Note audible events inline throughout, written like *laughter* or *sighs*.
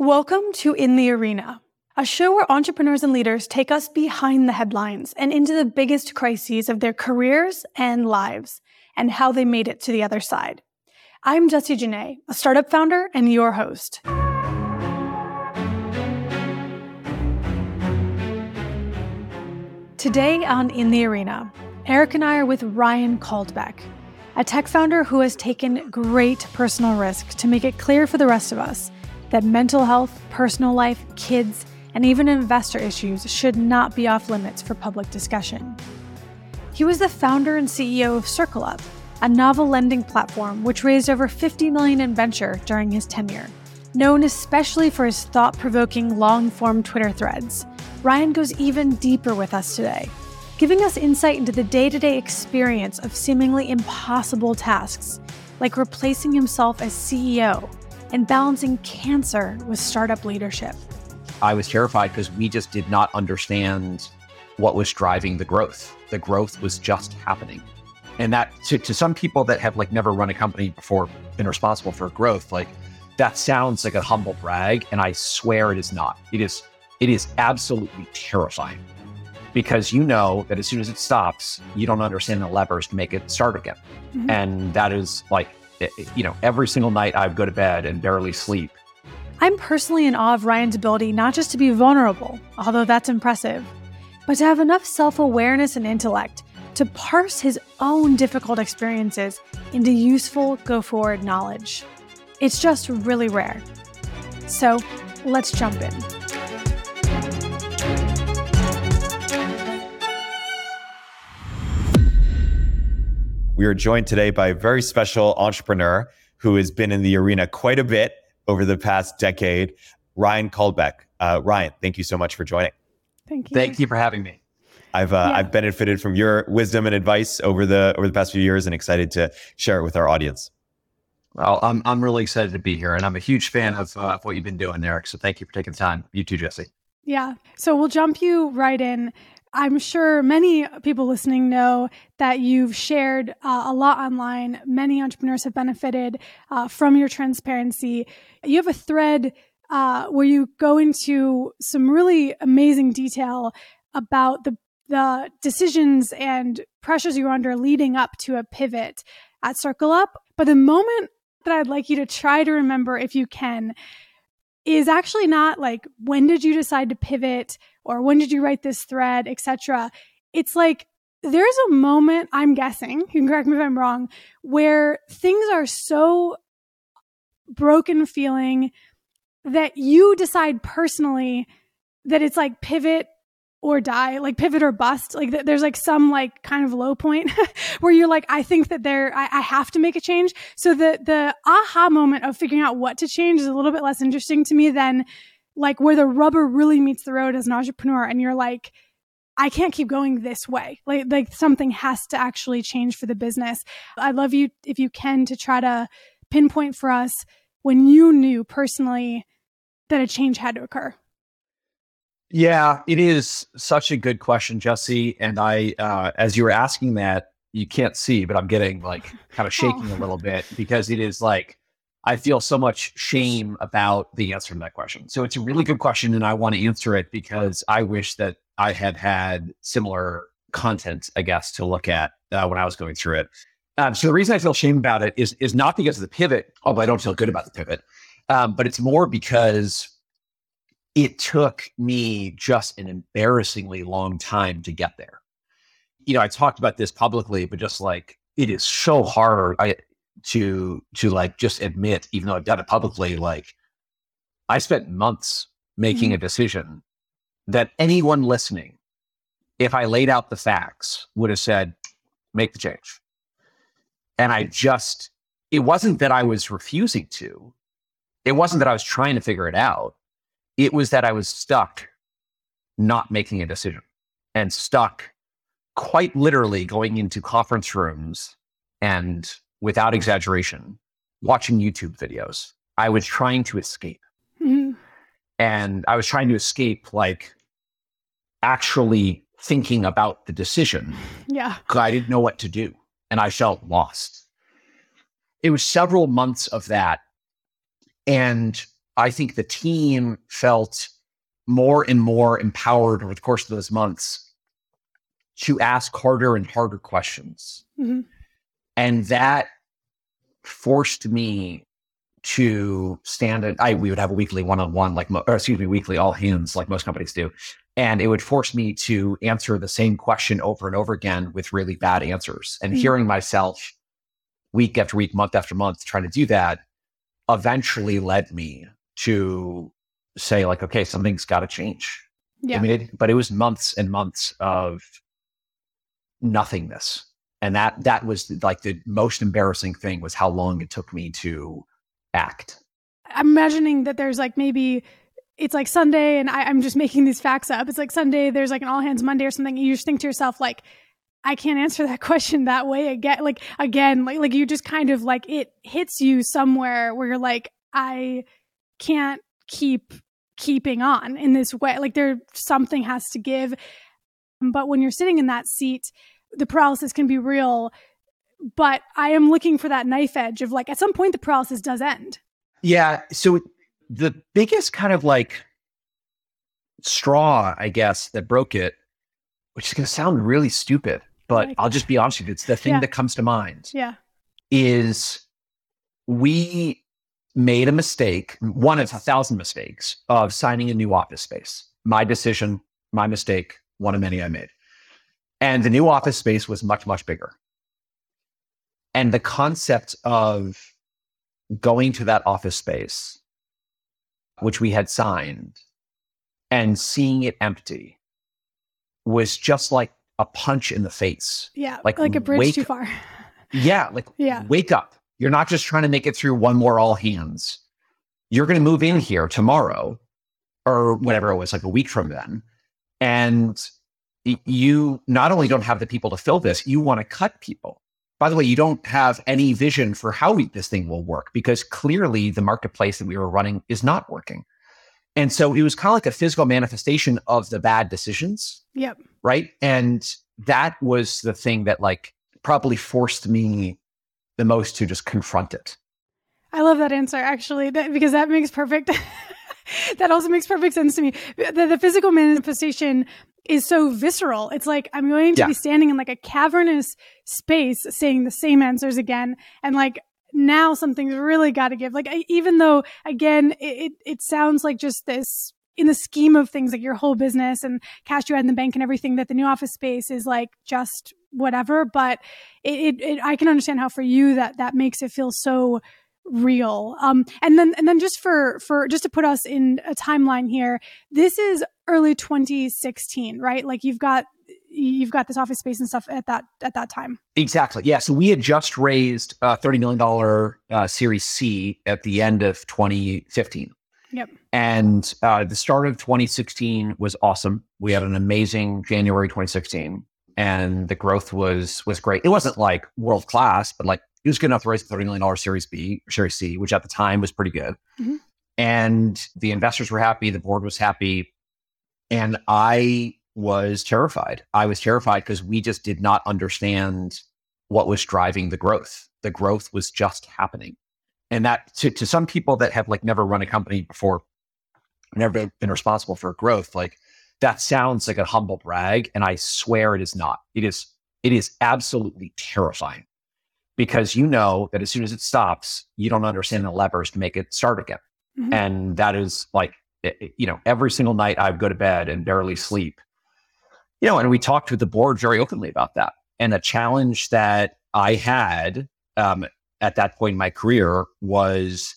Welcome to In the Arena, a show where entrepreneurs and leaders take us behind the headlines and into the biggest crises of their careers and lives and how they made it to the other side. I'm Jessie Janae, a startup founder and your host. Today on In the Arena, Eric and I are with Ryan Caldbeck, a tech founder who has taken great personal risk to make it clear for the rest of us that mental health, personal life, kids, and even investor issues should not be off limits for public discussion. He was the founder and CEO of CircleUp, a novel lending platform which raised over 50 million in venture during his tenure. Known especially for his thought-provoking long-form Twitter threads, Ryan goes even deeper with us today, giving us insight into the day-to-day experience of seemingly impossible tasks, like replacing himself as CEO and balancing cancer with startup leadership. I was terrified because we just did not understand what was driving the growth. The growth was just happening. And that to, to some people that have like never run a company before, been responsible for growth, like that sounds like a humble brag. And I swear it is not. It is it is absolutely terrifying because you know that as soon as it stops, you don't understand the levers to make it start again. Mm-hmm. And that is like Eh, you know, every single night I go to bed and barely sleep. I'm personally in awe of Ryan's ability not just to be vulnerable, although that's impressive, but to have enough self awareness and intellect to parse his own difficult experiences into useful go forward knowledge. It's just really rare. So let's jump in. We are joined today by a very special entrepreneur who has been in the arena quite a bit over the past decade, Ryan Caldbeck. Uh, Ryan, thank you so much for joining. Thank you. Thank you for having me. I've uh, yeah. I've benefited from your wisdom and advice over the over the past few years, and excited to share it with our audience. Well, I'm I'm really excited to be here, and I'm a huge fan of, uh, of what you've been doing, Eric. So thank you for taking the time. You too, Jesse. Yeah. So we'll jump you right in. I'm sure many people listening know that you've shared uh, a lot online. Many entrepreneurs have benefited uh, from your transparency. You have a thread uh, where you go into some really amazing detail about the the decisions and pressures you were under leading up to a pivot at CircleUp. But the moment that I'd like you to try to remember, if you can, is actually not like when did you decide to pivot or when did you write this thread, etc. It's like there's a moment, I'm guessing, you can correct me if I'm wrong, where things are so broken feeling that you decide personally that it's like pivot or die, like pivot or bust. Like th- there's like some like kind of low point *laughs* where you're like, I think that there, I, I, have to make a change. So the the aha moment of figuring out what to change is a little bit less interesting to me than like where the rubber really meets the road as an entrepreneur and you're like I can't keep going this way. Like like something has to actually change for the business. I'd love you if you can to try to pinpoint for us when you knew personally that a change had to occur. Yeah, it is such a good question, Jesse. And I, uh, as you were asking that, you can't see, but I'm getting like kind *laughs* of shaking oh. a little bit because it is like I feel so much shame about the answer to that question. So it's a really good question, and I want to answer it because I wish that I had had similar content, I guess, to look at uh, when I was going through it. Um, so the reason I feel shame about it is is not because of the pivot, although I don't feel good about the pivot, um, but it's more because it took me just an embarrassingly long time to get there. You know, I talked about this publicly, but just like it is so hard. I to to like just admit, even though I've done it publicly, like I spent months making mm-hmm. a decision that anyone listening, if I laid out the facts, would have said, make the change. And I just, it wasn't that I was refusing to, it wasn't that I was trying to figure it out. It was that I was stuck not making a decision and stuck quite literally going into conference rooms and without exaggeration, watching YouTube videos. I was trying to escape. Mm-hmm. And I was trying to escape, like, actually thinking about the decision. Yeah. Because I didn't know what to do and I felt lost. It was several months of that. And I think the team felt more and more empowered over the course of those months to ask harder and harder questions. Mm-hmm. And that forced me to stand at I we would have a weekly one-on-one like or excuse me weekly all hands like most companies do and it would force me to answer the same question over and over again with really bad answers and mm-hmm. hearing myself week after week month after month trying to do that eventually led me to say like okay something's got to change yeah. I mean it, but it was months and months of nothingness and that that was like the most embarrassing thing was how long it took me to act. I'm imagining that there's like maybe it's like sunday and I, am just making these facts up. It's like sunday there's like an all hands monday or something you just think to yourself like i can't answer that *laughs* question that way again like again like like you just kind of like it hits you somewhere where you're like i can't keep keeping on in this way. Like there something has to give. But when you're sitting in that seat the paralysis can be real but i am looking for that knife edge of like at some point the paralysis does end. Yeah so the biggest kind of like straw i guess that broke it which is going to sound really stupid but like i'll just be honest with you it's the thing yeah. that comes to mind yeah. is we made a mistake one of a thousand mistakes of signing a new office space. My decision my mistake one of many i made and the new office space was much, much bigger. And the concept of going to that office space, which we had signed, and seeing it empty was just like a punch in the face. Yeah. Like, like a bridge wake, too far. *laughs* yeah. Like, yeah. wake up. You're not just trying to make it through one more all hands. You're going to move in here tomorrow or whatever it was, like a week from then. And you not only don't have the people to fill this, you want to cut people. By the way, you don't have any vision for how we, this thing will work because clearly the marketplace that we were running is not working. And so it was kind of like a physical manifestation of the bad decisions. Yep. Right. And that was the thing that like probably forced me the most to just confront it. I love that answer actually, that, because that makes perfect. *laughs* that also makes perfect sense to me. The, the, physical manifestation is so visceral. It's like I'm going to yeah. be standing in like a cavernous space saying the same answers again. And like now something's really got to give. Like I, even though again, it, it sounds like just this in the scheme of things like your whole business and cash you had in the bank and everything that the new office space is like just whatever. But it, it, it I can understand how for you that that makes it feel so real. Um, and then and then just for for just to put us in a timeline here, this is early 2016, right? Like you've got you've got this office space and stuff at that at that time. Exactly. Yeah. So we had just raised a thirty million dollar uh, Series C at the end of 2015. Yep. And uh, the start of 2016 was awesome. We had an amazing January 2016, and the growth was was great. It wasn't like world class, but like he was good enough to raise a $30 million Series B, Series C, which at the time was pretty good. Mm-hmm. And the investors were happy, the board was happy. And I was terrified. I was terrified because we just did not understand what was driving the growth. The growth was just happening. And that to, to some people that have like never run a company before, never been responsible for growth, like that sounds like a humble brag. And I swear it is not. It is, it is absolutely terrifying because you know that as soon as it stops, you don't understand the levers to make it start again. Mm-hmm. And that is like, you know, every single night I go to bed and barely sleep. You know, and we talked with the board very openly about that. And the challenge that I had um, at that point in my career was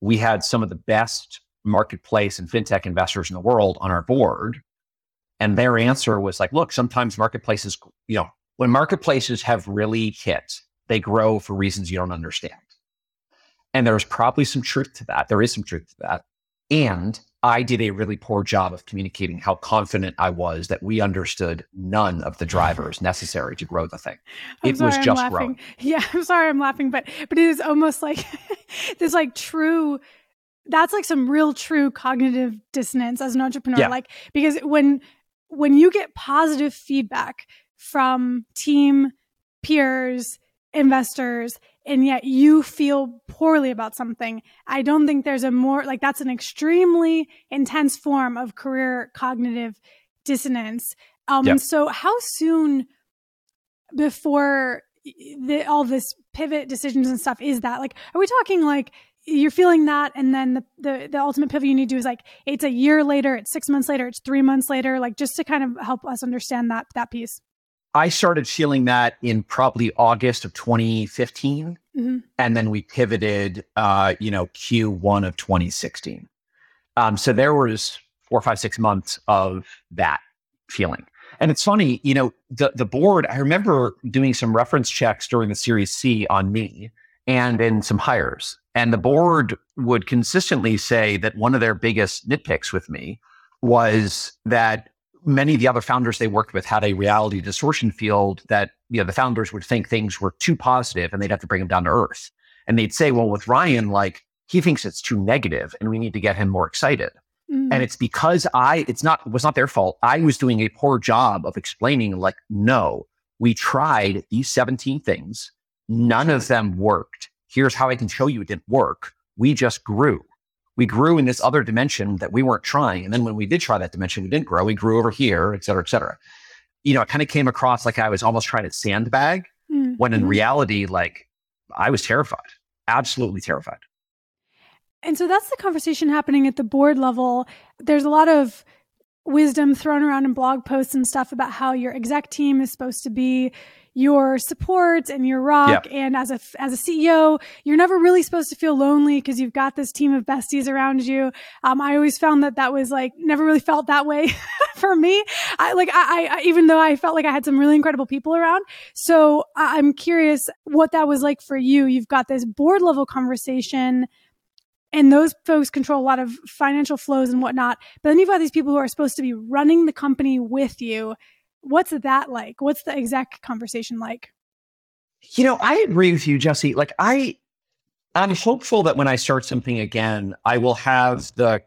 we had some of the best marketplace and fintech investors in the world on our board. And their answer was like, look, sometimes marketplaces, you know, when marketplaces have really hit, they grow for reasons you don't understand. And there's probably some truth to that. There is some truth to that. And I did a really poor job of communicating how confident I was that we understood none of the drivers *laughs* necessary to grow the thing. I'm it sorry, was just I'm growing. *laughs* Yeah, I'm sorry I'm laughing, but but it is almost like *laughs* this like true that's like some real true cognitive dissonance as an entrepreneur. Yeah. Like because when when you get positive feedback from team, peers, investors and yet you feel poorly about something. I don't think there's a more like that's an extremely intense form of career cognitive dissonance. Um, yep. So, how soon before the, all this pivot decisions and stuff is that? Like, are we talking like you're feeling that, and then the, the the ultimate pivot you need to do is like it's a year later, it's six months later, it's three months later, like just to kind of help us understand that that piece. I started feeling that in probably August of 2015. Mm-hmm. And then we pivoted, uh, you know, Q1 of 2016. Um, so there was four, five, six months of that feeling. And it's funny, you know, the, the board, I remember doing some reference checks during the Series C on me and in some hires. And the board would consistently say that one of their biggest nitpicks with me was that many of the other founders they worked with had a reality distortion field that you know the founders would think things were too positive and they'd have to bring them down to earth. And they'd say well with ryan like he thinks it's too negative and we need to get him more excited. Mm. and it's because i it's not it was not their fault. I was doing a poor job of explaining like no we tried these 17 things. None of them worked. Here's how i can show you it didn't work. We just grew we grew in this other dimension that we weren't trying. And then when we did try that dimension, we didn't grow. We grew over here, et cetera, et cetera. You know, it kind of came across like I was almost trying to sandbag mm-hmm. when in reality, like I was terrified, absolutely terrified. And so that's the conversation happening at the board level. There's a lot of wisdom thrown around in blog posts and stuff about how your exec team is supposed to be your support and your rock. And as a as a CEO, you're never really supposed to feel lonely because you've got this team of besties around you. Um, I always found that that was like never really felt that way *laughs* for me. I like I, I even though I felt like I had some really incredible people around. So I'm curious what that was like for you. You've got this board level conversation and those folks control a lot of financial flows and whatnot. But then you've got these people who are supposed to be running the company with you what's that like? What's the exec conversation like? You know, I agree with you, Jesse. Like I I'm hopeful that when I start something again, I will have the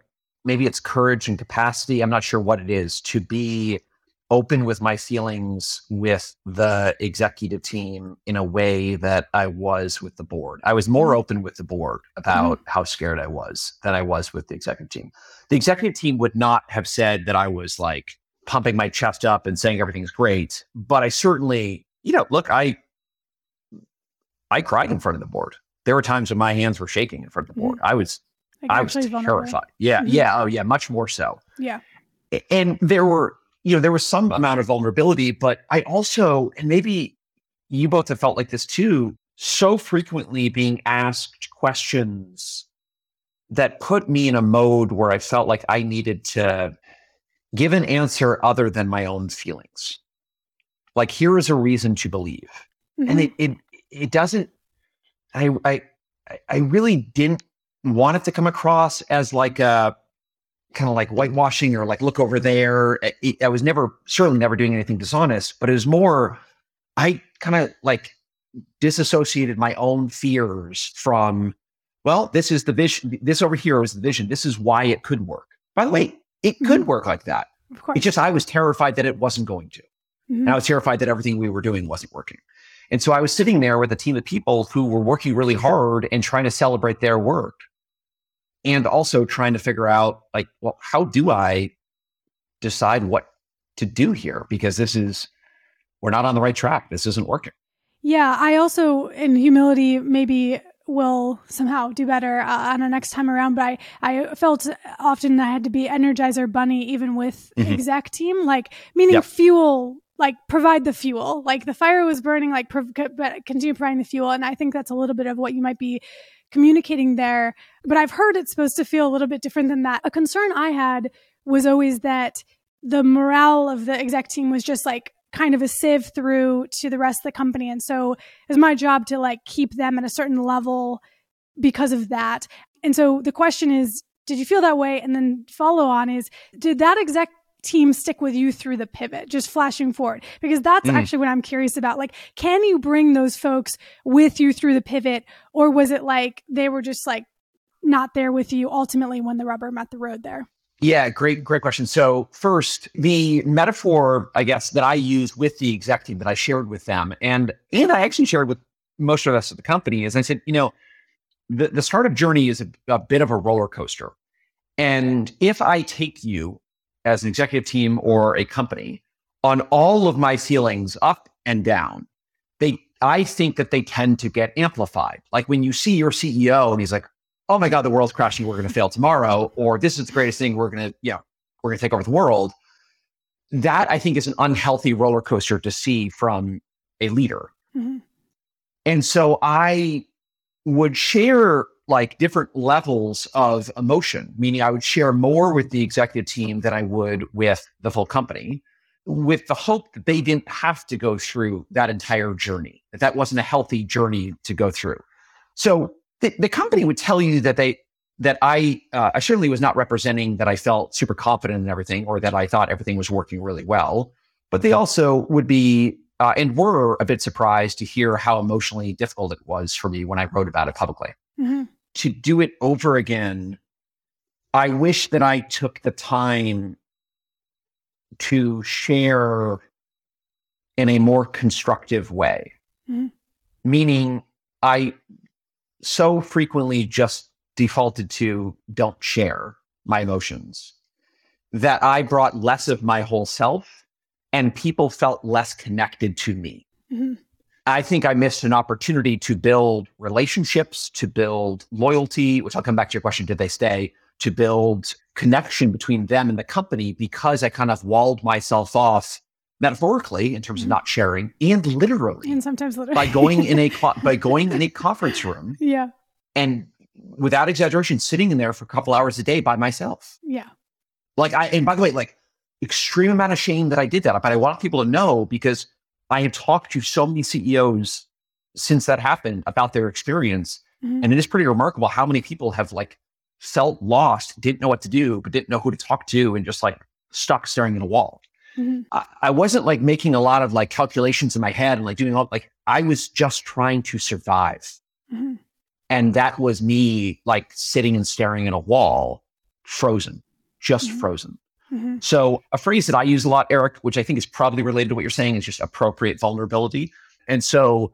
maybe it's courage and capacity, I'm not sure what it is, to be open with my feelings with the executive team in a way that I was with the board. I was more mm-hmm. open with the board about mm-hmm. how scared I was than I was with the executive team. The executive team would not have said that I was like pumping my chest up and saying everything's great. But I certainly, you know, look, I I cried in front of the board. There were times when my hands were shaking in front of the board. Mm-hmm. I was like I was terrified. Vulnerable. Yeah, mm-hmm. yeah, oh yeah, much more so. Yeah. And there were, you know, there was some amount of vulnerability, but I also, and maybe you both have felt like this too, so frequently being asked questions that put me in a mode where I felt like I needed to give an answer other than my own feelings. Like here is a reason to believe. Mm-hmm. And it, it it doesn't I I I really didn't want it to come across as like a kind of like whitewashing or like look over there. I, I was never certainly never doing anything dishonest, but it was more I kind of like disassociated my own fears from well, this is the vision. This over here is the vision. This is why it could work. By the way, it could mm-hmm. work like that. Of course. It's just I was terrified that it wasn't going to. Mm-hmm. And I was terrified that everything we were doing wasn't working. And so I was sitting there with a team of people who were working really hard and trying to celebrate their work and also trying to figure out like, well, how do I decide what to do here? Because this is, we're not on the right track. This isn't working. Yeah. I also, in humility, maybe will somehow do better uh, on our next time around. But I, I felt often I had to be Energizer Bunny even with mm-hmm. exec team, like meaning yep. fuel, like provide the fuel. Like the fire was burning, like prov- continue providing the fuel. And I think that's a little bit of what you might be communicating there. But I've heard it's supposed to feel a little bit different than that. A concern I had was always that the morale of the exec team was just like kind of a sieve through to the rest of the company. And so it's my job to like keep them at a certain level because of that. And so the question is, did you feel that way? And then follow on is, did that exec team stick with you through the pivot, just flashing forward? Because that's mm. actually what I'm curious about. Like, can you bring those folks with you through the pivot? Or was it like they were just like not there with you ultimately when the rubber met the road there? Yeah, great, great question. So first, the metaphor, I guess, that I used with the exec team that I shared with them, and and I actually shared with most of us at the company is I said, you know, the, the startup journey is a, a bit of a roller coaster. And if I take you as an executive team or a company on all of my feelings up and down, they I think that they tend to get amplified. Like when you see your CEO and he's like, "Oh my God, the world's crashing. We're going to fail tomorrow," or "This is the greatest thing. We're going to, you know, we're going to take over the world." That I think is an unhealthy roller coaster to see from a leader. Mm-hmm. And so I would share like different levels of emotion, meaning I would share more with the executive team than I would with the full company with the hope that they didn't have to go through that entire journey, that that wasn't a healthy journey to go through. So the, the company would tell you that they, that I, uh, I certainly was not representing that I felt super confident in everything or that I thought everything was working really well, but they also would be, uh, and were a bit surprised to hear how emotionally difficult it was for me when I wrote about it publicly. Mm-hmm. To do it over again, I wish that I took the time to share in a more constructive way. Mm-hmm. Meaning, I so frequently just defaulted to don't share my emotions that I brought less of my whole self and people felt less connected to me. Mm-hmm. I think I missed an opportunity to build relationships, to build loyalty, which I'll come back to your question did they stay? To build connection between them and the company because I kind of walled myself off metaphorically in terms of mm-hmm. not sharing and literally and sometimes literally by going in a *laughs* by going in a conference room yeah and without exaggeration sitting in there for a couple hours a day by myself yeah like i and by the way like extreme amount of shame that i did that but i want people to know because i have talked to so many ceos since that happened about their experience mm-hmm. and it is pretty remarkable how many people have like felt lost, didn't know what to do, but didn't know who to talk to, and just like stuck staring at a wall. Mm-hmm. I, I, wasn't like making a lot of like calculations in my head and like doing all like I was just trying to survive. Mm-hmm. And that was me like sitting and staring at a wall, frozen, just mm-hmm. frozen. Mm-hmm. So a phrase that I use a lot, Eric, which I think is probably related to what you're saying, is just appropriate vulnerability. And so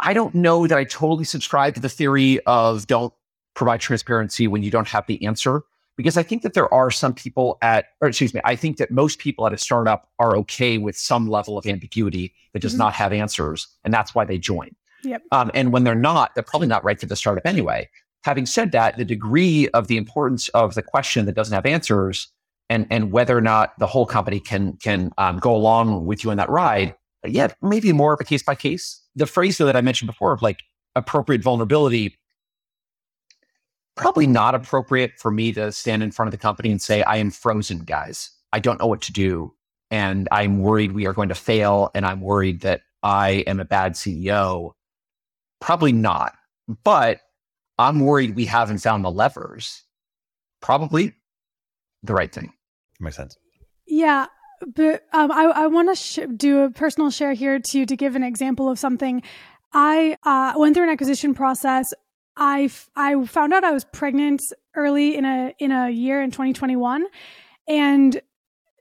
I don't know that I totally subscribe to the theory of don't provide transparency when you don't have the answer. Because I think that there are some people at, or excuse me, I think that most people at a startup are okay with some level of ambiguity that does mm-hmm. not have answers. And that's why they join. Yep. Um, and when they're not, they're probably not right for the startup anyway. Having said that, the degree of the importance of the question that doesn't have answers and, and whether or not the whole company can, can um, go along with you on that ride, yeah, maybe more of a case by case. The phrase though, that I mentioned before of like appropriate vulnerability probably not appropriate for me to stand in front of the company and say, I am frozen, guys. I don't know what to do. And I'm worried we are going to fail. And I'm worried that I am a bad CEO. Probably not. But I'm worried we haven't found the levers. Probably the right thing. Makes sense. Yeah. But um, I, I want to sh- do a personal share here to to give an example of something. I uh, went through an acquisition process I, I found out I was pregnant early in a in a year in 2021 and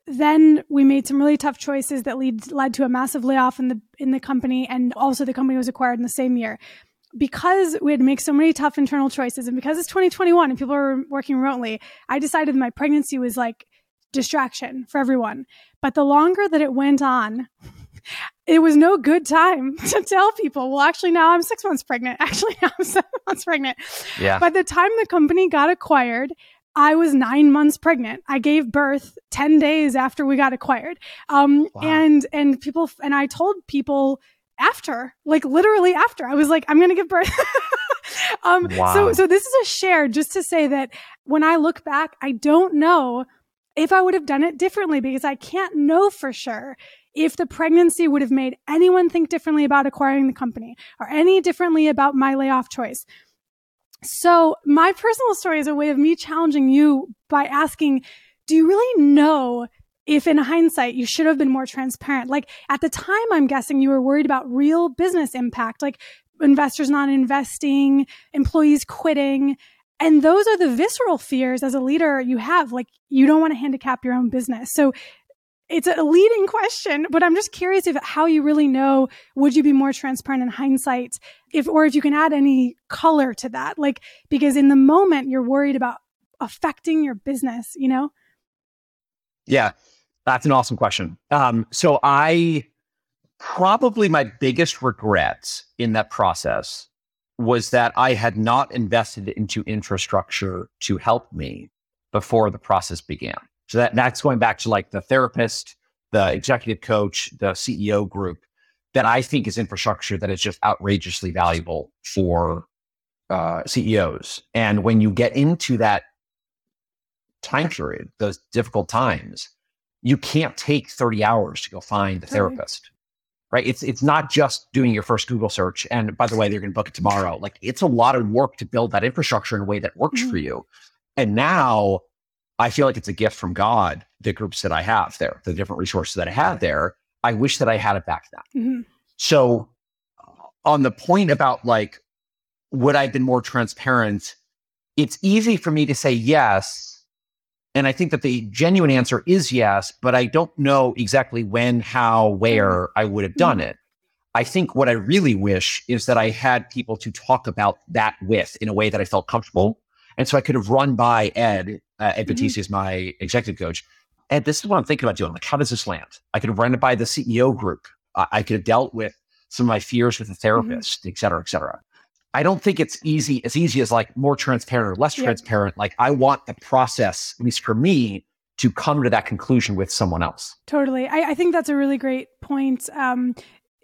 then we made some really tough choices that lead led to a massive layoff in the in the company and also the company was acquired in the same year. Because we had to make so many tough internal choices and because it's 2021 and people are working remotely i decided my pregnancy was like distraction for everyone. But the longer that it went on *laughs* it was no good time *laughs* to tell people, well, actually, now I'm six months pregnant. *laughs* Actually, now I'm seven months pregnant. Yeah. By the time the company got acquired, I was nine months pregnant. I gave birth 10 days after we got acquired. Um, wow. and, and people, and I told people after, like literally after, I was like, I'm going to give birth. *laughs* um, wow. so, so this is a share just to say that when I look back, I don't know if I would have done it differently because I can't know for sure if the pregnancy would have made anyone think differently about acquiring the company or any differently about my layoff choice. So, my personal story is a way of me challenging you by asking, do you really know if in hindsight you should have been more transparent? Like at the time, I'm guessing you were worried about real business impact, like investors not investing, employees quitting. And those are the visceral fears as a leader you have. Like you don't want to handicap your own business. So it's a leading question, but I'm just curious if how you really know would you be more transparent in hindsight if or if you can add any color to that. Like because in the moment you're worried about affecting your business, you know? Yeah. That's an awesome question. Um, so I probably my biggest regrets in that process was that I had not invested into infrastructure to help me before the process began. So that, that's going back to like the therapist, the executive coach, the CEO group that I think is infrastructure that is just outrageously valuable for uh, CEOs. And when you get into that time period, those difficult times, you can't take 30 hours to go find a therapist. Right. It's it's not just doing your first Google search. And by the way, they're gonna book it tomorrow. Like it's a lot of work to build that infrastructure in a way that works mm-hmm. for you. And now I feel like it's a gift from God, the groups that I have there, the different resources that I have there. I wish that I had it back then. Mm-hmm. So, on the point about like, would I have been more transparent? It's easy for me to say yes. And I think that the genuine answer is yes, but I don't know exactly when, how, where I would have done mm-hmm. it. I think what I really wish is that I had people to talk about that with in a way that I felt comfortable. And so I could have run by Ed uh, Ed mm-hmm. is my executive coach. And this is what I'm thinking about doing. Like, how does this land? I could have run it by the CEO group. I, I could have dealt with some of my fears with a mm-hmm. therapist, mm-hmm. et cetera, et cetera. I don't think it's easy, as easy as like more transparent or less transparent. Like I want the process, at least for me, to come to that conclusion with someone else. Totally. I, I think that's a really great point. Um,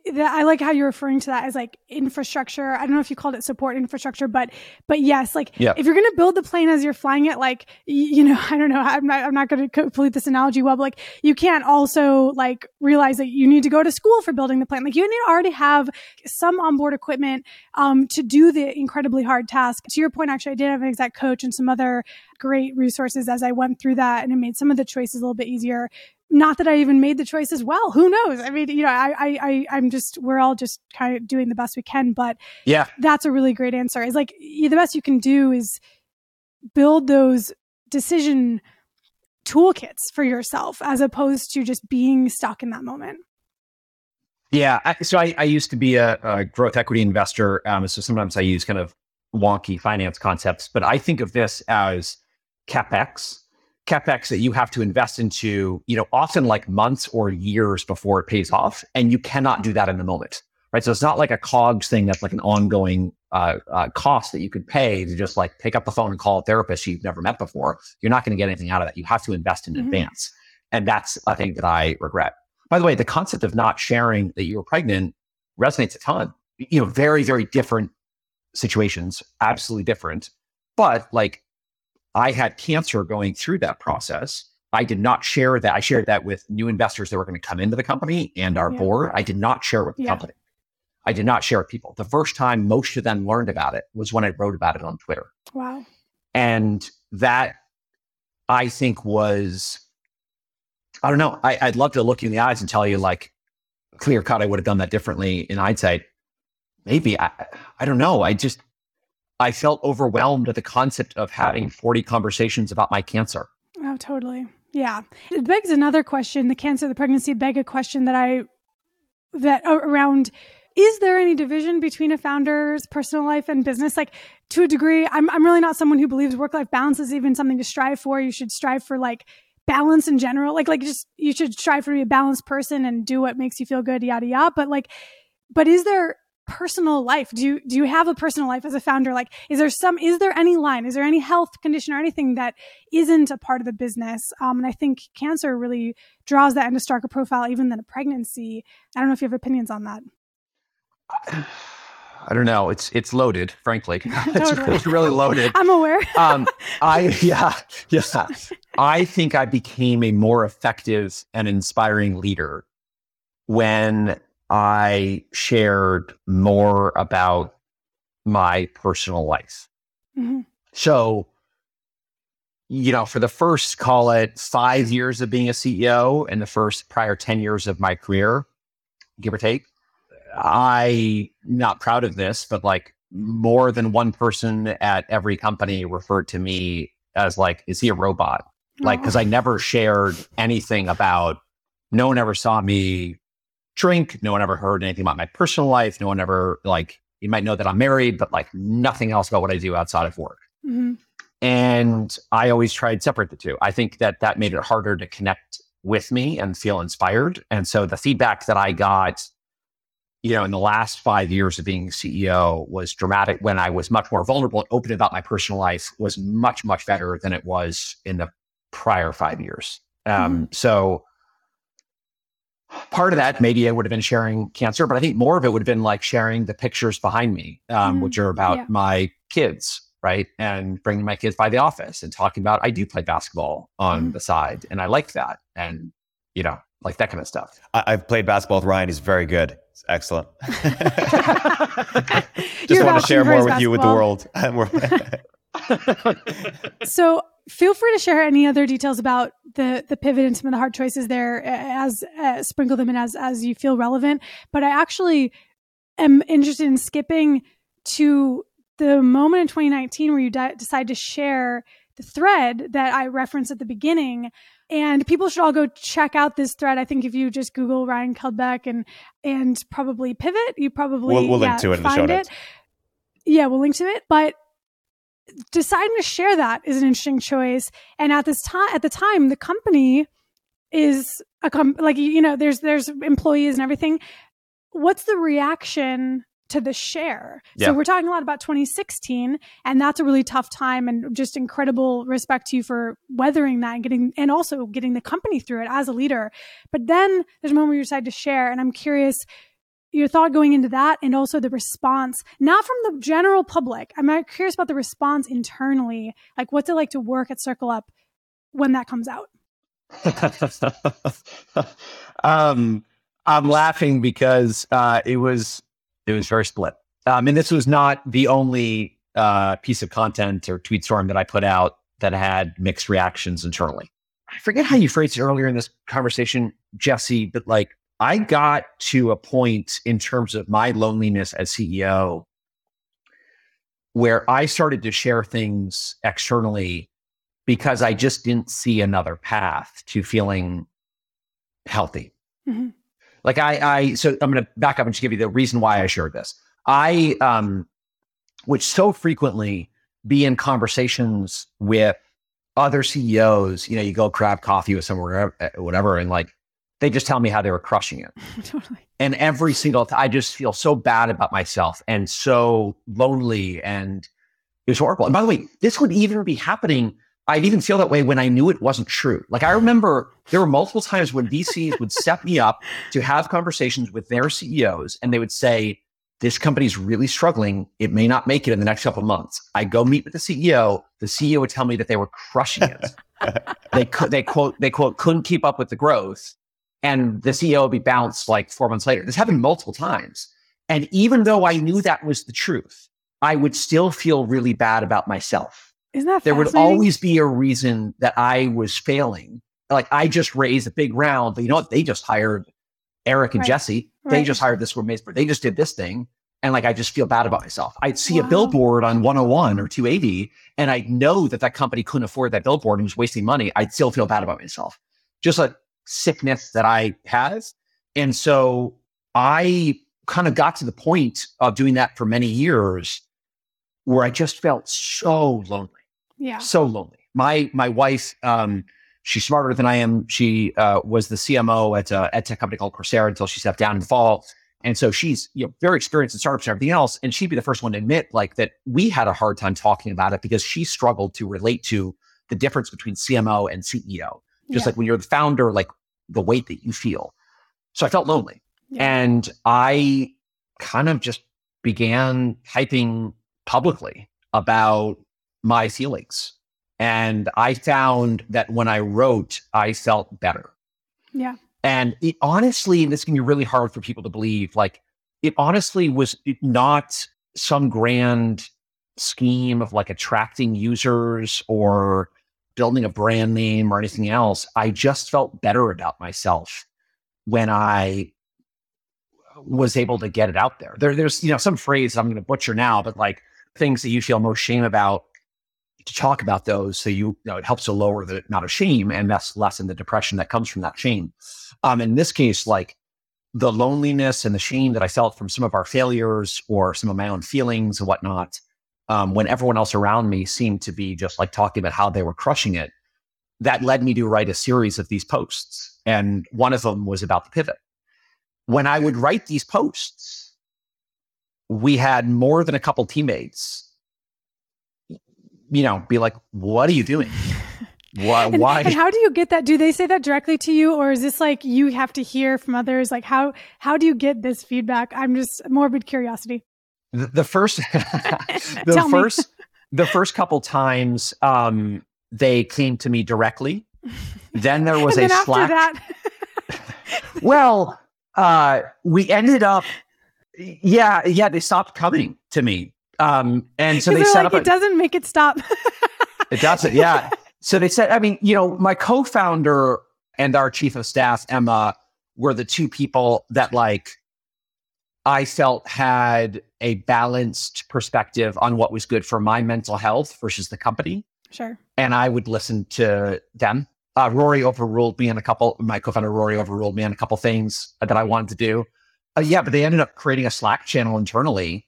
I like how you're referring to that as like infrastructure. I don't know if you called it support infrastructure, but but yes, like yeah. if you're going to build the plane as you're flying it, like you know, *laughs* I don't know, I'm not I'm not going to complete this analogy well, but like you can't also like realize that you need to go to school for building the plane. Like you need to already have some onboard equipment um, to do the incredibly hard task. To your point, actually, I did have an exact coach and some other great resources as I went through that, and it made some of the choices a little bit easier not that I even made the choice as well. Who knows? I mean, you know, I, I, I I'm just, we're all just kind of doing the best we can. But yeah, that's a really great answer. Is like the best you can do is build those decision toolkits for yourself as opposed to just being stuck in that moment. Yeah. I, so I, I used to be a, a growth equity investor. Um, so sometimes I use kind of wonky finance concepts, but I think of this as capex capex that you have to invest into, you know, often like months or years before it pays off. And you cannot do that in the moment, right? So it's not like a COGS thing that's like an ongoing uh, uh, cost that you could pay to just like pick up the phone and call a therapist you've never met before. You're not going to get anything out of that. You have to invest in mm-hmm. advance. And that's a thing that I regret. By the way, the concept of not sharing that you were pregnant resonates a ton. You know, very, very different situations, absolutely different. But like I had cancer going through that process. I did not share that. I shared that with new investors that were going to come into the company and our yeah. board. I did not share with the yeah. company. I did not share with people. The first time most of them learned about it was when I wrote about it on Twitter. Wow. And that I think was, I don't know. I, would love to look you in the eyes and tell you, like, clear cut, I would have done that differently in hindsight. Maybe. I, I don't know. I just, I felt overwhelmed at the concept of having 40 conversations about my cancer. Oh, totally. Yeah. It begs another question. The cancer, the pregnancy beg a question that I, that uh, around, is there any division between a founder's personal life and business? Like to a degree, I'm, I'm really not someone who believes work life balance is even something to strive for. You should strive for like balance in general. Like, like just, you should strive for be a balanced person and do what makes you feel good, yada, yada. But like, but is there personal life? Do you do you have a personal life as a founder? Like, is there some? Is there any line? Is there any health condition or anything that isn't a part of the business? Um, and I think cancer really draws that into starker profile even than a pregnancy. I don't know if you have opinions on that. *sighs* I don't know. It's it's loaded, frankly. *laughs* *laughs* it's, really, it's, really loaded. I'm aware. um, I *laughs* yeah yeah. I think I became a more effective and inspiring leader when I shared more about my personal life. Mm-hmm. So, you know, for the first, call it five years of being a CEO and the first prior 10 years of my career, give or take, I not proud of this, but like more than one person at every company referred to me as like, is he a robot? Like, because I never shared anything about no one ever saw me drink. No one ever heard anything about my personal life. No one ever like you might know that I'm married, but like nothing else about what I do outside of work. Mm-hmm. And I always tried separate the two. I think that that made it harder to connect with me and feel inspired. And so the feedback that I got, you know, in the last five years of being CEO was dramatic when I was much more vulnerable and open about my personal life was much, much better than it was in the prior five years. Um, mm-hmm. So part of that maybe I would have been sharing cancer, but I think more of it would have been like sharing the pictures behind me, um, mm-hmm. which are about yeah. my kids, right? And bringing my kids by the office and talking about I do play basketball on mm-hmm. the side, and I like that, and you know, like that kind of stuff. I- have played basketball with Ryan; he's very good. It's excellent. *laughs* *laughs* Just want to share more with you with the world. *laughs* so feel free to share any other details about the the pivot and some of the hard choices there as uh, sprinkle them in as as you feel relevant but i actually am interested in skipping to the moment in 2019 where you di- decide to share the thread that i referenced at the beginning and people should all go check out this thread. I think if you just Google Ryan Caldbeck and and probably pivot, you probably we'll, we'll yeah, link to it in the show notes. It. Yeah, we'll link to it. But deciding to share that is an interesting choice. And at this time, at the time, the company is a com- like you know, there's there's employees and everything. What's the reaction to the share? Yeah. So we're talking a lot about 2016, and that's a really tough time. And just incredible respect to you for weathering that and getting and also getting the company through it as a leader. But then there's a moment where you decide to share, and I'm curious your thought going into that and also the response, not from the general public. I'm curious about the response internally. Like, what's it like to work at CircleUp when that comes out? *laughs* um, I'm laughing because uh, it was it was very split. Um, and this was not the only uh, piece of content or tweet storm that I put out that had mixed reactions internally. I forget how you phrased it earlier in this conversation, Jesse, but like I got to a point in terms of my loneliness as CEO where I started to share things externally because I just didn't see another path to feeling healthy. Mm-hmm. Like I, I, so I'm going to back up and just give you the reason why I shared this. I, um, would so frequently be in conversations with other CEOs. You know, you go grab coffee with someone, or whatever, and like they just tell me how they were crushing it. *laughs* totally. And every single time, I just feel so bad about myself and so lonely and it was horrible. And by the way, this would even be happening. I'd even feel that way when I knew it wasn't true. Like I remember there were multiple times when VCs would set me up to have conversations with their CEOs and they would say, this company's really struggling. It may not make it in the next couple months. I go meet with the CEO. The CEO would tell me that they were crushing it. *laughs* they could, they quote, they quote, couldn't keep up with the growth and the CEO would be bounced like four months later. This happened multiple times. And even though I knew that was the truth, I would still feel really bad about myself. Isn't that There would always be a reason that I was failing. Like I just raised a big round, but you know what? They just hired Eric and right. Jesse. They just hired this but they just did this thing. And like, I just feel bad about myself. I'd see wow. a billboard on 101 or 280 and I'd know that that company couldn't afford that billboard and was wasting money. I'd still feel bad about myself. Just like sickness that I have. And so I kind of got to the point of doing that for many years where I just felt so lonely. Yeah. So lonely. My my wife, um, she's smarter than I am. She uh, was the CMO at a ed tech company called Coursera until she stepped down in the fall. And so she's you know very experienced in startups and everything else. And she'd be the first one to admit like that we had a hard time talking about it because she struggled to relate to the difference between CMO and CEO. Just yeah. like when you're the founder, like the weight that you feel. So I felt lonely. Yeah. And I kind of just began typing publicly about my feelings. And I found that when I wrote, I felt better. Yeah. And it honestly, and this can be really hard for people to believe, like it honestly was not some grand scheme of like attracting users or building a brand name or anything else. I just felt better about myself when I was able to get it out there. there there's, you know, some phrase I'm going to butcher now, but like things that you feel most shame about to talk about those. So you, you know, it helps to lower the amount of shame and thus lessen the depression that comes from that shame. Um, in this case, like the loneliness and the shame that I felt from some of our failures or some of my own feelings and whatnot, um, when everyone else around me seemed to be just like talking about how they were crushing it, that led me to write a series of these posts. And one of them was about the pivot. When I would write these posts, we had more than a couple teammates, you know, be like, what are you doing? Why? *laughs* and, why? And how do you get that? Do they say that directly to you, or is this like you have to hear from others? Like how how do you get this feedback? I'm just morbid curiosity. The, the first, *laughs* the first, the first couple times, um, they came to me directly. Then there was a Slack. *laughs* well, uh, we ended up, yeah, yeah, they stopped coming to me. Um, and so they set like, up. It a, doesn't make it stop. it doesn't. Yeah. *laughs* So they said, I mean, you know, my co-founder and our chief of staff, Emma, were the two people that like I felt had a balanced perspective on what was good for my mental health versus the company. Sure. And I would listen to them. Uh, Rory overruled me on a couple, my co founder Rory overruled me on a couple things that I wanted to do. Uh, yeah, but they ended up creating a Slack channel internally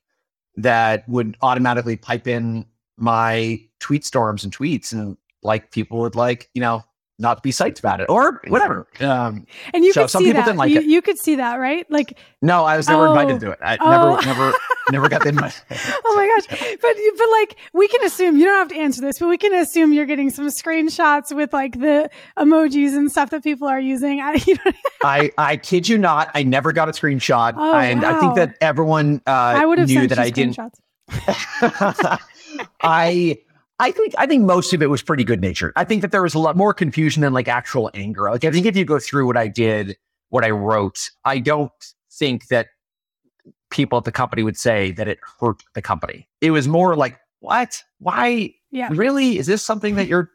that would automatically pipe in my tweet storms and tweets. And like people would like, you know, not be psyched about it or whatever. Um, and you so could some see people that. didn't like you, it. You could see that, right? Like, no, I was never oh, invited to it. I oh. never, never, never got the *laughs* invite. oh my gosh! But but like, we can assume you don't have to answer this, but we can assume you're getting some screenshots with like the emojis and stuff that people are using. *laughs* I, you know, *laughs* I, I kid you not, I never got a screenshot, oh, and wow. I think that everyone uh, I would have knew that I didn't. I I think I think most of it was pretty good natured. I think that there was a lot more confusion than like actual anger. Like I think if you go through what I did, what I wrote, I don't think that people at the company would say that it hurt the company. It was more like, what? Why? Yeah. Really? Is this something that you're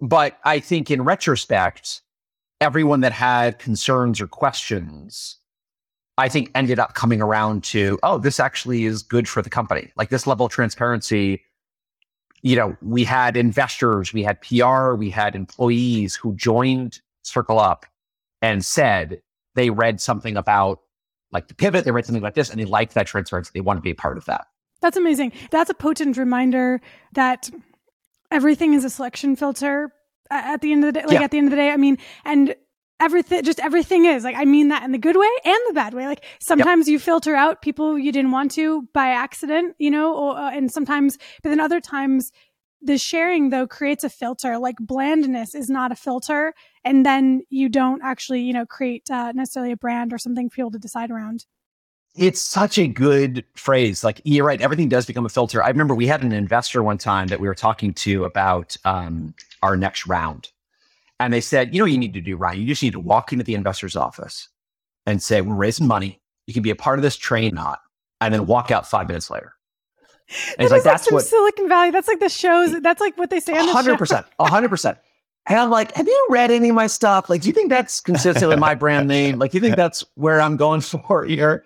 but I think in retrospect, everyone that had concerns or questions, I think ended up coming around to, oh, this actually is good for the company. Like this level of transparency you know, we had investors, we had PR, we had employees who joined CircleUp and said they read something about like the pivot, they read something like this, and they liked that transparency. They want to be a part of that. That's amazing. That's a potent reminder that everything is a selection filter at the end of the day. Like yeah. at the end of the day, I mean, and everything just everything is. Like i mean that in the good way and the bad way. Like sometimes yep. you filter out people you didn't want to by accident you know or, uh, and sometimes but then other times the sharing though creates a filter. Like blandness is not a filter and then you don't actually you know create uh, necessarily a brand or something for people to decide around. It's such a good phrase. Like you're right everything does become a filter. I remember we had an investor one time that we were talking to about um, our next round and they said, you know what you need to do, Ryan? You just need to walk into the investor's office and say, we're raising money. You can be a part of this train, not, and then walk out five minutes later. And that like, that's like what Silicon Valley. That's like the shows. That's like what they say on the 100%, 100%. And I'm like, have you read any of my stuff? Like, do you think that's consistent with my brand name? Like, do you think that's where I'm going *laughs* for here?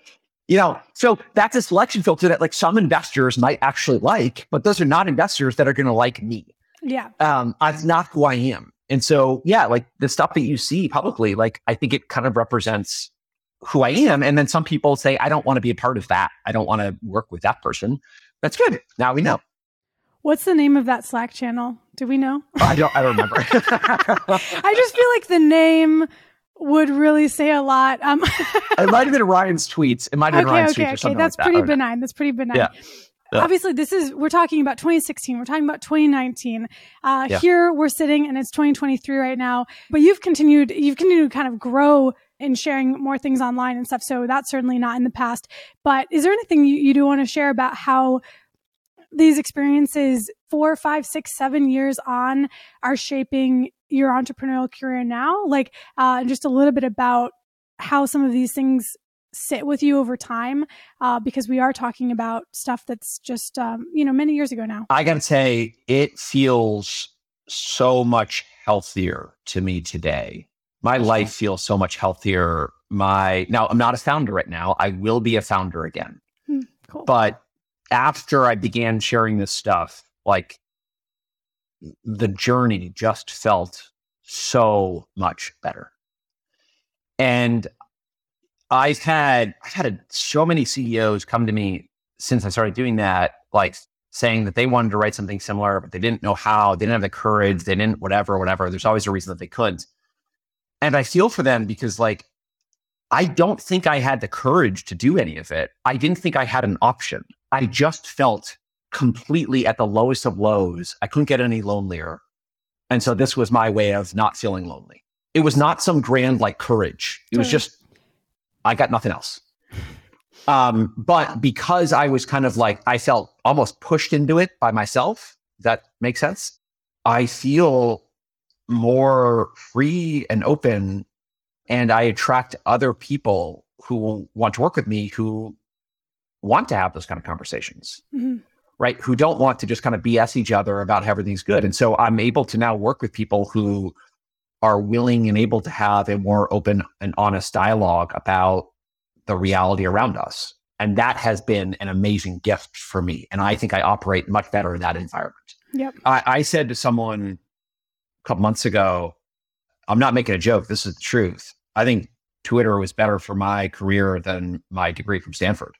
You know, so that's a selection filter that like some investors might actually like, but those are not investors that are going to like me. Yeah. Um, that's not who I am. And so, yeah, like the stuff that you see publicly, like I think it kind of represents who I am. And then some people say, I don't want to be a part of that. I don't want to work with that person. That's good. Now we know. What's the name of that Slack channel? Do we know? I don't. I don't remember. *laughs* I just feel like the name would really say a lot. Um, *laughs* it might have been Ryan's tweets. It might have been okay, Ryan's okay, tweets. Okay, that's like that. pretty benign. That's pretty benign. Yeah. Yeah. Obviously, this is we're talking about 2016. We're talking about 2019. Uh, yeah. Here we're sitting, and it's 2023 right now. But you've continued, you've continued to kind of grow in sharing more things online and stuff. So that's certainly not in the past. But is there anything you, you do want to share about how these experiences, four, five, six, seven years on, are shaping your entrepreneurial career now? Like, uh, just a little bit about how some of these things sit with you over time uh, because we are talking about stuff that's just um, you know many years ago now. I gotta say it feels so much healthier to me today. My life feels so much healthier. My now i'm not a founder right now. I will be a founder again. Hmm, cool. but after i began sharing this stuff like the journey just felt so much better. And I've had I've had so many CEOs come to me since I started doing that, like saying that they wanted to write something similar, but they didn't know how, they didn't have the courage, they didn't whatever, whatever. There's always a reason that they couldn't. And I feel for them because like I don't think I had the courage to do any of it. I didn't think I had an option. I just felt completely at the lowest of lows. I couldn't get any lonelier. And so this was my way of not feeling lonely. It was not some grand like courage. It was just, I got nothing else. Um, but because I was kind of like, I felt almost pushed into it by myself. That makes sense. I feel more free and open and I attract other people who want to work with me who want to have those kind of conversations, mm-hmm. right? Who don't want to just kind of BS each other about how everything's good. And so I'm able to now work with people who are willing and able to have a more open and honest dialogue about the reality around us. And that has been an amazing gift for me. And I think I operate much better in that environment. Yep. I, I said to someone a couple months ago, I'm not making a joke. This is the truth. I think Twitter was better for my career than my degree from Stanford.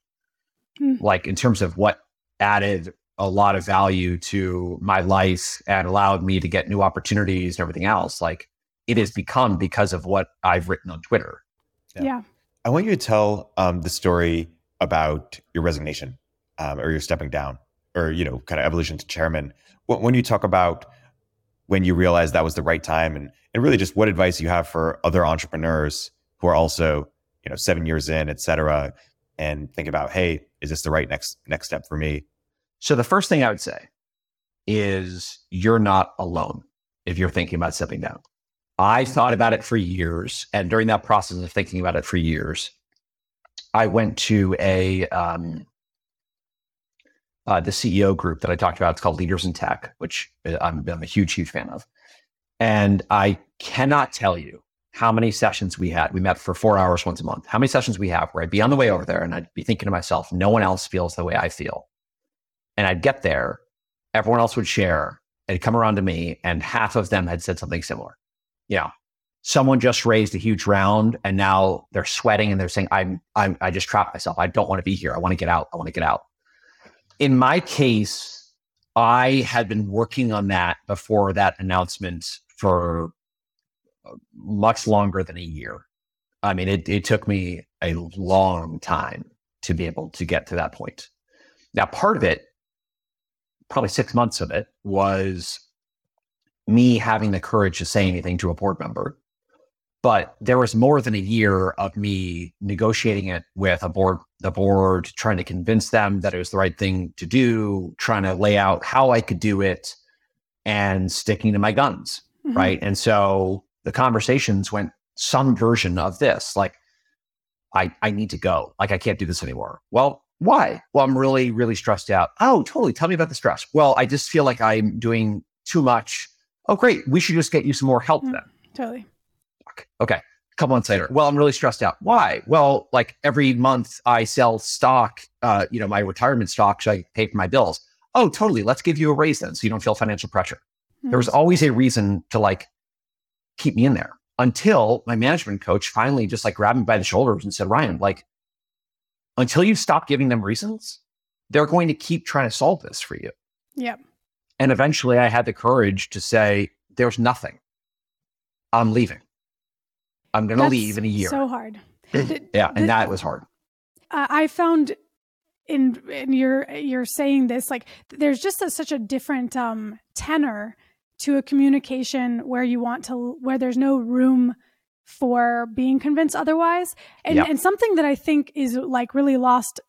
Mm. Like in terms of what added a lot of value to my life and allowed me to get new opportunities and everything else. Like it has become because of what I've written on Twitter. Yeah. yeah. I want you to tell um, the story about your resignation um, or your stepping down or, you know, kind of evolution to chairman. When you talk about when you realized that was the right time and, and really just what advice you have for other entrepreneurs who are also you know seven years in et cetera and think about hey is this the right next next step for me so the first thing i would say is you're not alone if you're thinking about stepping down i thought about it for years and during that process of thinking about it for years i went to a um, uh, the CEO group that I talked about. It's called Leaders in Tech, which uh, I'm, I'm a huge, huge fan of. And I cannot tell you how many sessions we had. We met for four hours once a month. How many sessions we have where I'd be on the way over there and I'd be thinking to myself, no one else feels the way I feel. And I'd get there, everyone else would share, it'd come around to me, and half of them had said something similar. Yeah. Someone just raised a huge round and now they're sweating and they're saying, I'm, I'm, I just trapped myself. I don't want to be here. I want to get out. I want to get out in my case, I had been working on that before that announcement for uh, much longer than a year. I mean, it, it took me a long time to be able to get to that point. Now, part of it, probably six months of it, was me having the courage to say anything to a board member but there was more than a year of me negotiating it with a board, the board, trying to convince them that it was the right thing to do, trying to lay out how I could do it, and sticking to my guns. Mm-hmm. Right. And so the conversations went some version of this like, I, I need to go. Like, I can't do this anymore. Well, why? Well, I'm really, really stressed out. Oh, totally. Tell me about the stress. Well, I just feel like I'm doing too much. Oh, great. We should just get you some more help mm-hmm. then. Totally. Okay. A couple months later, well, I'm really stressed out. Why? Well, like every month I sell stock, uh, you know, my retirement stock so I pay for my bills. Oh, totally. Let's give you a raise then so you don't feel financial pressure. Mm-hmm. There was always a reason to like keep me in there until my management coach finally just like grabbed me by the shoulders and said, Ryan, like, until you stop giving them reasons, they're going to keep trying to solve this for you. Yep. And eventually I had the courage to say, there's nothing. I'm leaving. I'm going to leave in a year. So hard. yeah, and the, that was hard. Uh, I found in in your you're saying this like there's just a, such a different um, tenor to a communication where you want to where there's no room for being convinced otherwise and yep. and something that i think is like really lost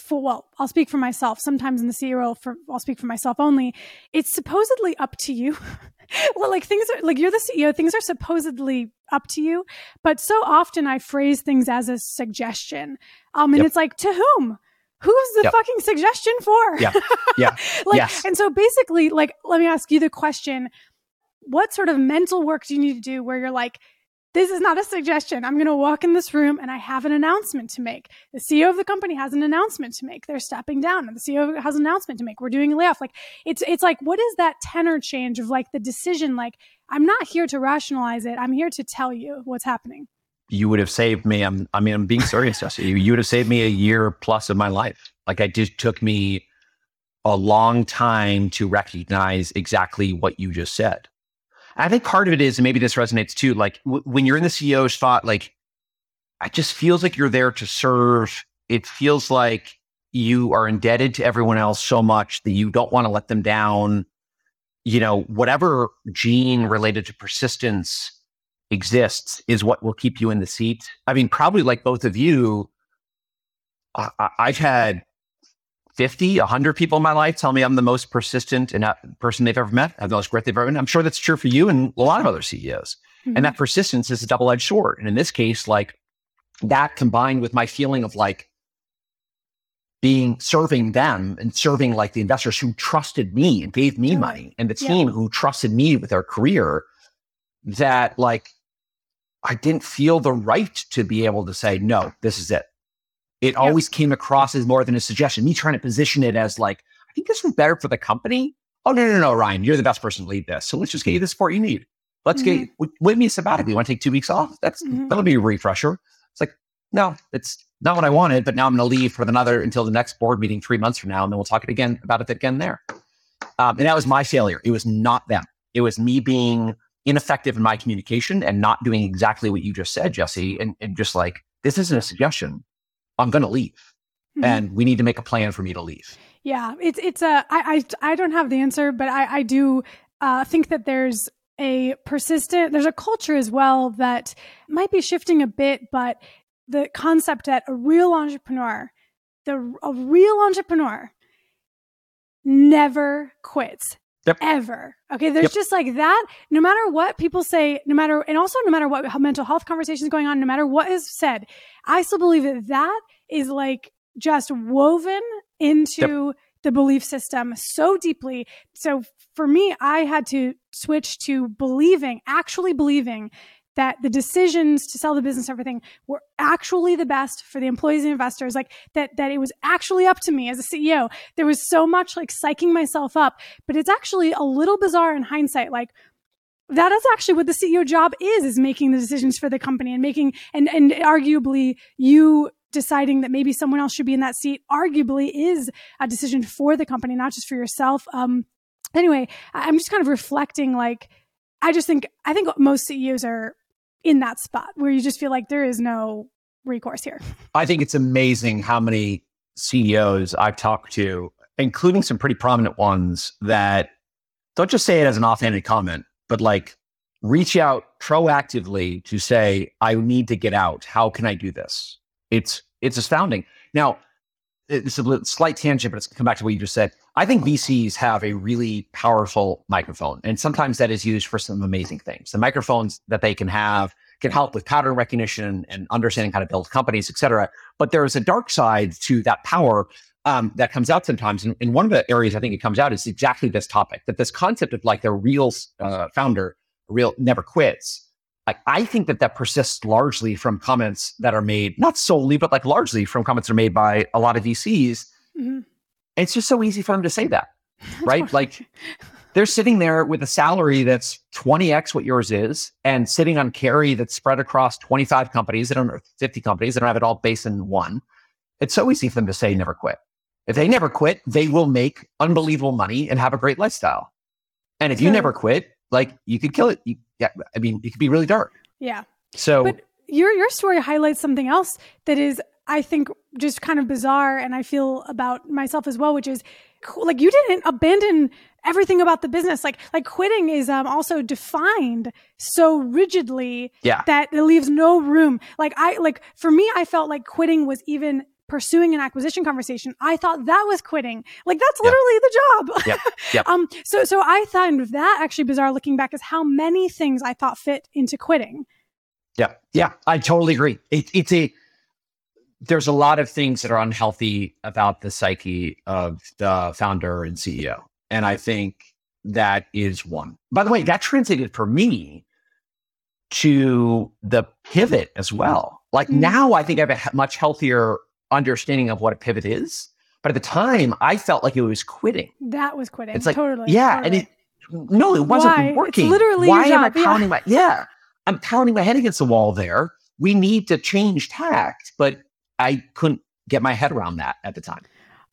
for well i'll speak for myself sometimes in the ceo role for i'll speak for myself only it's supposedly up to you *laughs* well, like things are like you're the CEO, things are supposedly up to you. But so often I phrase things as a suggestion. Um, and yep. it's like, to whom? Who's the yep. fucking suggestion for? Yeah. *laughs* Yeah. like, yes. and so basically, like, let me ask you the question. What sort of mental work do you need to do where you're like, this is not a suggestion. I'm going to walk in this room and I have an announcement to make. The CEO of the company has an announcement to make. They're stepping down and the CEO has an announcement to make. We're doing a layoff. Like it's, it's like, what is that tenor change of like the decision? Like, I'm not here to rationalize it. I'm here to tell you what's happening. You would have saved me. I'm, I mean, I'm being serious, Jesse. You, would have saved me a year plus of my life. Like it just took me a long time to recognize exactly what you just said. I think part of it is, and maybe this resonates too, like w- when you're in the CEO spot, like it just feels like you're there to serve. It feels like you are indebted to everyone else so much that you don't want to let them down. You know, whatever gene related to persistence exists is what will keep you in the seat. I mean, probably like both of you, I- I've had 50, 100 people in my life tell me I'm the most persistent and person they've ever met, have the most grit they've ever met. I'm sure that's true for you and a lot of other CEOs. Mm-hmm. And that persistence is a double edged sword. And in this case, like that combined with my feeling of like being serving them and serving like the investors who trusted me and gave me money and the team yeah. who trusted me with their career that like I didn't feel the right to be able to say, no, this is it. It always came across as more than a suggestion. Me trying to position it as like, I think this is better for the company. Oh no, no, no, Ryan, you're the best person to lead this. So let's just get you the support you need. Let's mm-hmm. get with me a sabbatical. You want to take two weeks off? That's mm-hmm. that'll be a refresher. It's like, no, it's not what I wanted, but now I'm going to leave for another until the next board meeting three months from now, and then we'll talk it again about it again there. Um, and that was my failure. It was not them. It was me being ineffective in my communication and not doing exactly what you just said, Jesse, and, and just like this isn't a suggestion. I'm going to leave. Mm-hmm. And we need to make a plan for me to leave. Yeah, it's it's a I I, I don't have the answer, but I I do uh, think that there's a persistent there's a culture as well that might be shifting a bit, but the concept that a real entrepreneur, the a real entrepreneur, never quits. Yep. Ever. Okay. There's yep. just like that. No matter what people say, no matter, and also no matter what mental health conversations going on, no matter what is said, I still believe that that is like just woven into yep. the belief system so deeply. So for me, I had to switch to believing, actually believing that the decisions to sell the business everything were actually the best for the employees and investors like that that it was actually up to me as a ceo there was so much like psyching myself up but it's actually a little bizarre in hindsight like that is actually what the ceo job is is making the decisions for the company and making and and arguably you deciding that maybe someone else should be in that seat arguably is a decision for the company not just for yourself. Um anyway i'm just kind of reflecting like I just think I think most CEOs are in that spot where you just feel like there is no recourse here. I think it's amazing how many CEOs I've talked to, including some pretty prominent ones, that don't just say it as an offhanded comment, but like reach out proactively to say, I need to get out. How can I do this? It's it's astounding. Now, it's a slight tangent, but it's come back to what you just said. I think VCs have a really powerful microphone, and sometimes that is used for some amazing things. The microphones that they can have can help with pattern recognition and understanding how to build companies, et cetera. But there is a dark side to that power um, that comes out sometimes. And, and, one of the areas I think it comes out is exactly this topic that this concept of like the real uh, founder, real never quits. Like, I think that that persists largely from comments that are made, not solely, but like largely from comments that are made by a lot of VCs. Mm-hmm. It's just so easy for them to say that, *laughs* right? like they're sitting there with a salary that's 20x what yours is and sitting on carry that's spread across 25 companies. They don't 50 companies. They don't have it all based in one. It's so easy for them to say never quit. If they never quit, they will make unbelievable money and have a great lifestyle. And if you never quit, like you could kill it. You, yeah, I mean, it could be really dark. Yeah. So, but your your story highlights something else that is, I think, just kind of bizarre, and I feel about myself as well, which is like you didn't abandon everything about the business. Like like quitting is um, also defined so rigidly yeah. that it leaves no room. Like I like for me, I felt like quitting was even pursuing an acquisition conversation. I thought that was quitting. Like that's literally yep. the job. Yep. *laughs* Yep. um, so, so I find that actually bizarre looking back is how many things I thought fit into quitting. Yeah. Yeah. I totally agree. It, it's a, there's a lot of things that are unhealthy about the psyche of the founder and CEO. And I think that is one. By the way, that translated for me to the pivot as well. Like Mhm. now I think I have a much healthier understanding of what a pivot is. But at the time, I felt like it was quitting. That was quitting. It's like, totally. Yeah, totally. and it no, it wasn't Why? It's working. literally Why am I job, yeah. pounding my yeah? I'm pounding my head against the wall there. We need to change tact, but I couldn't get my head around that at the time.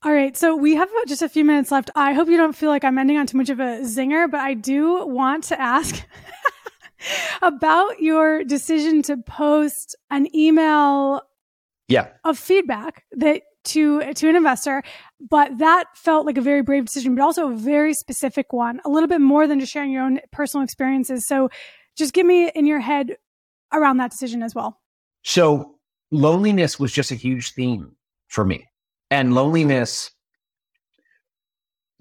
All right, so we have about just a few minutes left. I hope you don't feel like I'm ending on too much of a zinger, but I do want to ask *laughs* about your decision to post an email Yeah. of feedback that to to an investor, but that felt like a very brave decision, but also a very specific one, a little bit more than just sharing your own personal experiences. So, just give me in your head around that decision as well. So loneliness was just a huge theme for me. And loneliness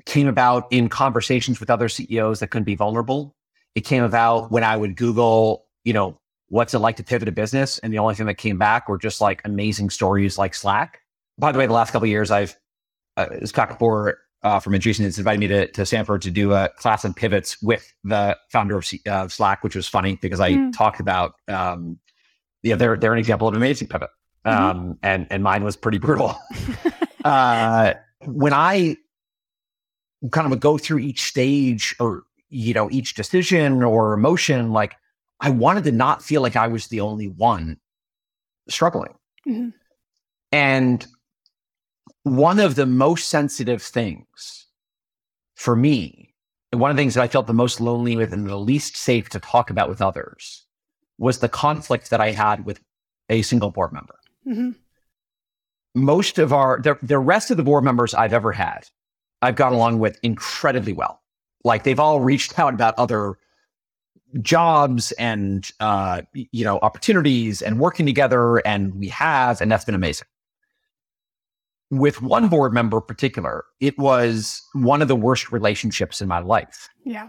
came about in conversations with other CEOs that couldn't be vulnerable. It came about when I would Google, you know, what's it like to pivot a business? And the only thing that came back were just like amazing stories like Slack. By the way, the last couple of years, I've, uh, Scott Kapoor uh, from Adjacent has invited me to, to Stanford to do a class on pivots with the founder of C- uh, Slack, which was funny because I Mm. talked about, um, yeah, they're, they're an example of an amazing pivot. Um, and, and mine was pretty brutal. *laughs* uh, when I kind of would go through each stage or, you know, each decision or emotion, like I wanted to not feel like I was the only one struggling. Mhm. And one of the most sensitive things for me, and one of the things that I felt the most lonely with and the least safe to talk about with others was the conflict that I had with a single board member hmm most of our the, the rest of the board members I've ever had, I've got along with incredibly well. Like they've all reached out about other jobs and uh, you know opportunities and working together, and we have, and that's been amazing. With one board member in particular, it was one of the worst relationships in my life. Yeah.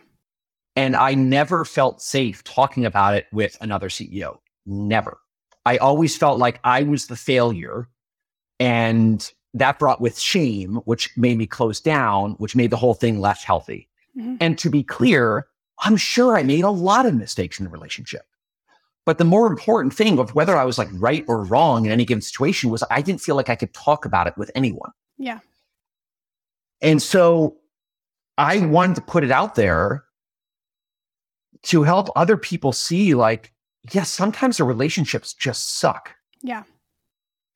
And I never felt safe talking about it with another CEO. Never. I always felt like I was the failure. And that brought with shame, which made me close down, which made the whole thing less healthy. Mhm. And to be clear, I'm sure I made a lot of mistakes in the relationship. But the more important thing of whether I was like right or wrong in any given situation was I didn't feel like I could talk about it with anyone. Yeah. And so I wanted to put it out there to help other people see like, yes, sometimes the relationships just suck. Yeah.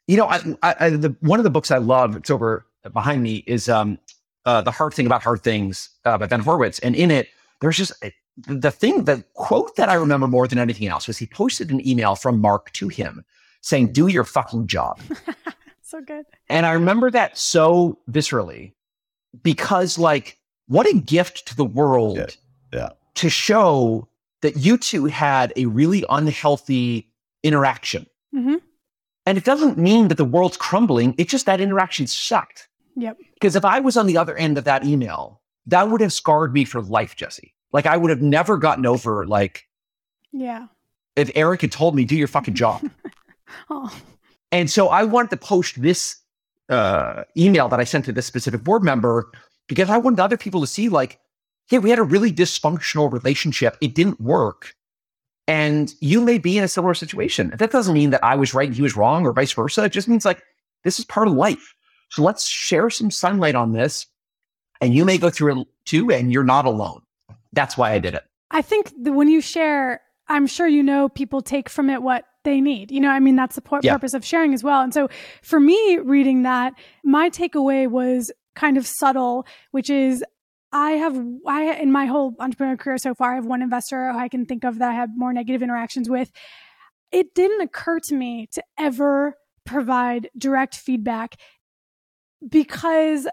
You know, I, I, I, the, one of the books I love, it's over behind me, is um, uh, The Hard Thing About Hard Things uh, by Ben Horowitz. And in it, there's just a, the thing, the quote that I remember more than anything else was he posted an email from Marc to him saying, Do your fucking job. *laughs* So good. And I remember that so viscerally because, like, what a gift to the world Yeah, yeah. to show that you two had a really unhealthy interaction. hmm And it doesn't mean that the world's crumbling, it's just that interaction sucked. Yep. Because if I was on the other end of that email, that would have scarred me for life, Jesse. Like, I would have never gotten over, like, Yeah. if Eric had told me, do your fucking job. *laughs* Oh. And so I wanted to post this uh, email that I sent to this specific board member because I wanted other people to see, like, hey, we had a really dysfunctional relationship. It didn't work. And you may be in a similar situation. That doesn't mean that I was right and he was wrong or vice versa. It just means like this is part of life. So let's share some sunlight on this. And you may go through it too, and you're not alone. That's why I did it. I think that when you share, I'm sure you know people take from it what they need. You know, I mean, that's the po- Yeah. purpose of sharing as well. And so for me, reading that, my takeaway was kind of subtle, which is I have, I, in my whole entrepreneur career so far, I have one investor who I can think of that I have more negative interactions with. It didn't occur to me to ever provide direct feedback because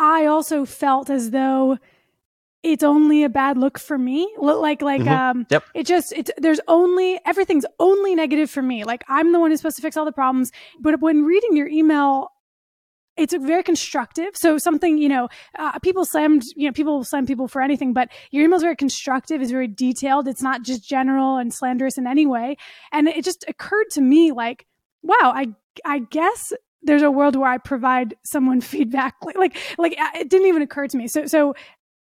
I also felt as though it's only a bad look for me. Like, like, Mhm. um, Yep. it just, it's, there's only, everything's only negative for me. Like, I'm the one who's supposed to fix all the problems. But when reading your email, it's very constructive. So something, you know, uh, people slammed, you know, people slam people for anything, but your email is very constructive, is very detailed. It's not just general and slanderous in any way. And it just occurred to me like, wow, I, I guess there's a world where I provide someone *laughs* feedback. Like, like, like uh, it didn't even occur to me. So, so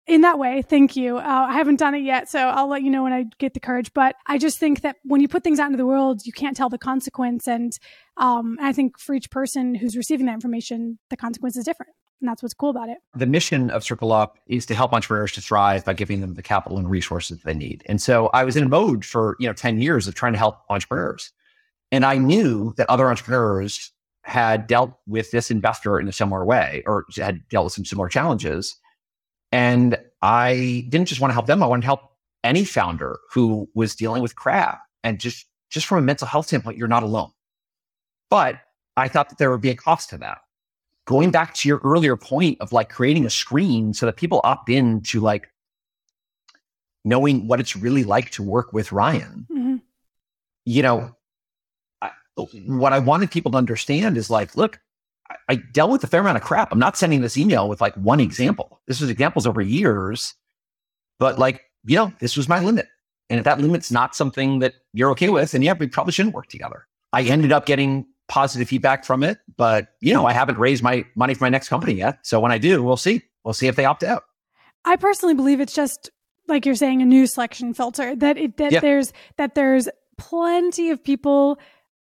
in that way. Thank you. Uh, I haven't done it yet, so I'll let you know when I get the courage. But I just think that when you put things out into the world, you can't tell the consequence. And um, I think for each person who's receiving that information, the consequence is different. And that's what's cool about it. The mission of CircleUp is to help entrepreneurs to thrive by giving them the capital and resources they need. And so I was in a mode for, you know, 10 years of trying to help entrepreneurs. And I knew that other entrepreneurs had dealt with this investor in a similar way or had dealt with some similar challenges. And I didn't just want to help them. I wanted to help any founder who was dealing with crap. And just, just from a mental health standpoint, you're not alone. But I thought that there would be a cost to that. Going back to your earlier point of like creating a screen so that people opt in to like knowing what it's really like to work with Ryan. Mm-hmm. You know, Mm-hmm. what I wanted people to understand is like, look, I dealt with a fair amount of crap. I'm not sending this email with like one example. This was examples over years, but like, you know, this was my limit. And if that limit's not something that you're okay with, then yeah, we probably shouldn't work together. I ended up getting positive feedback from it, but you know, I haven't raised my money for my next company yet. So when I do, we'll see. We'll see if they opt out. I personally believe it's just like you're saying a new selection filter that it, that yeah. there's that there's plenty of people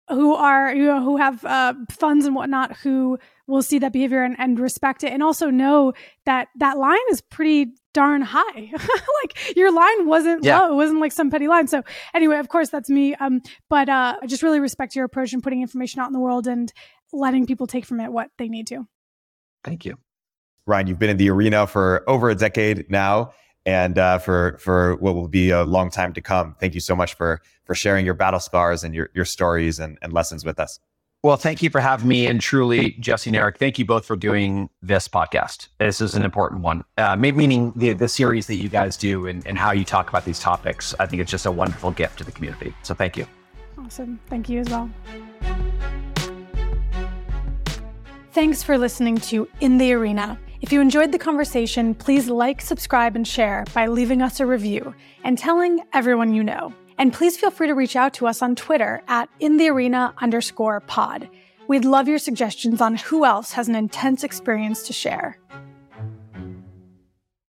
who are you know who have uh, funds and whatnot who will see that behavior and, and respect it and also know that that line is pretty darn high. *laughs* Like your line wasn't yeah. low. It wasn't like some petty line. So anyway of course that's me. Um but uh i just really respect your approach in putting information out in the world and letting people take from it what they need to. Thank you. Ryan you've been in the arena for over a decade now and uh, for for what will be a long time to come. Thank you so much for for sharing your battle scars and your your stories and, and lessons with us. Well, thank you for having me, and truly, Jesse and Eric, thank you both for doing this podcast. This is an important one, uh, meaning the the series that you guys do and, and how you talk about these topics. I think it's just a wonderful gift to the community. So, thank you. Awesome. Thank you as well. Thanks for listening to In the Arena. If you enjoyed the conversation, please like, subscribe, and share by leaving us a review and telling everyone you know. And please feel free to reach out to us on Twitter at inthearena underscore pod. We'd love your suggestions on who else has an intense experience to share.